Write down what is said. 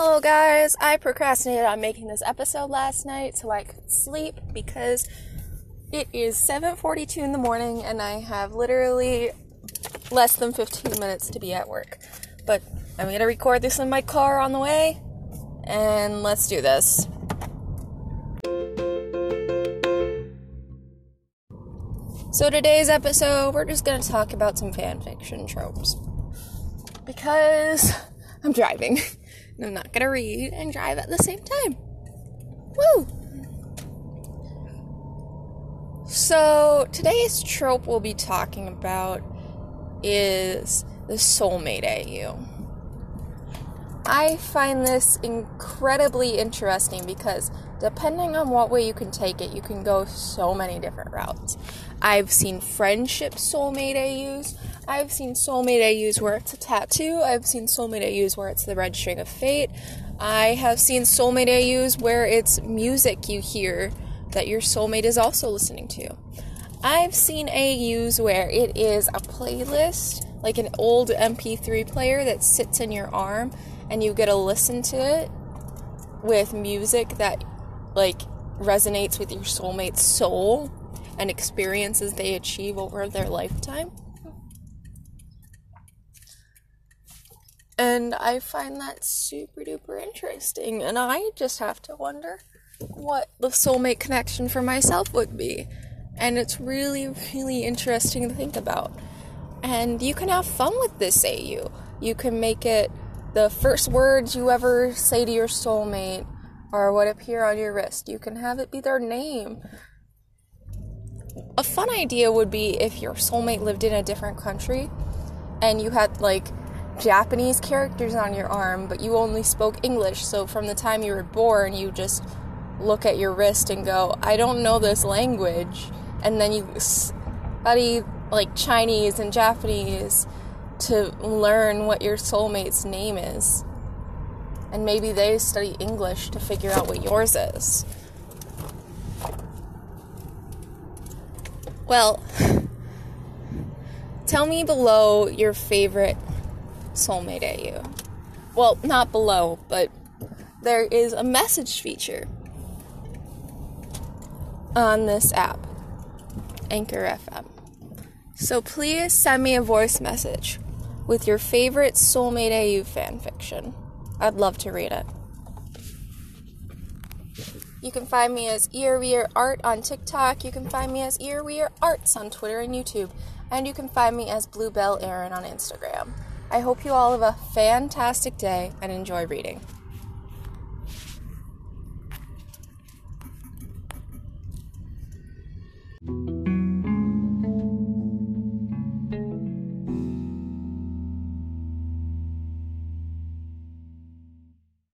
Hello, guys. I procrastinated on making this episode last night so I could sleep because it is 7:42 in the morning and I have literally less than 15 minutes to be at work. But I'm going to record this in my car on the way and let's do this. So today's episode, we're just going to talk about some fan fiction tropes. Because I'm driving. I'm not gonna read and drive at the same time. Woo! So, today's trope we'll be talking about is the soulmate AU. I find this incredibly interesting because depending on what way you can take it, you can go so many different routes. I've seen friendship soulmate AUs. I've seen soulmate AUs where it's a tattoo. I've seen soulmate AUs where it's the red string of fate. I have seen soulmate AUs where it's music you hear that your soulmate is also listening to. I've seen AUs where it is a playlist, like an old MP3 player that sits in your arm and you get to listen to it with music that like resonates with your soulmate's soul and experiences they achieve over their lifetime. And I find that super duper interesting. And I just have to wonder what the soulmate connection for myself would be. And it's really, really interesting to think about. And you can have fun with this AU. You can make it the first words you ever say to your soulmate or what appear on your wrist. You can have it be their name a fun idea would be if your soulmate lived in a different country and you had like Japanese characters on your arm, but you only spoke English. So from the time you were born, you just look at your wrist and go, I don't know this language. And then you study like Chinese and Japanese to learn what your soulmate's name is. And maybe they study English to figure out what yours is. Well, tell me below your favorite soulmate AU. Well, not below, but there is a message feature on this app, Anchor FM. So please send me a voice message with your favorite Soulmate AU fanfiction. I'd love to read it. You can find me as Earweir Art on TikTok. You can find me as Earweir Arts on Twitter and YouTube. And you can find me as Bluebell Aaron on Instagram. I hope you all have a fantastic day and enjoy reading.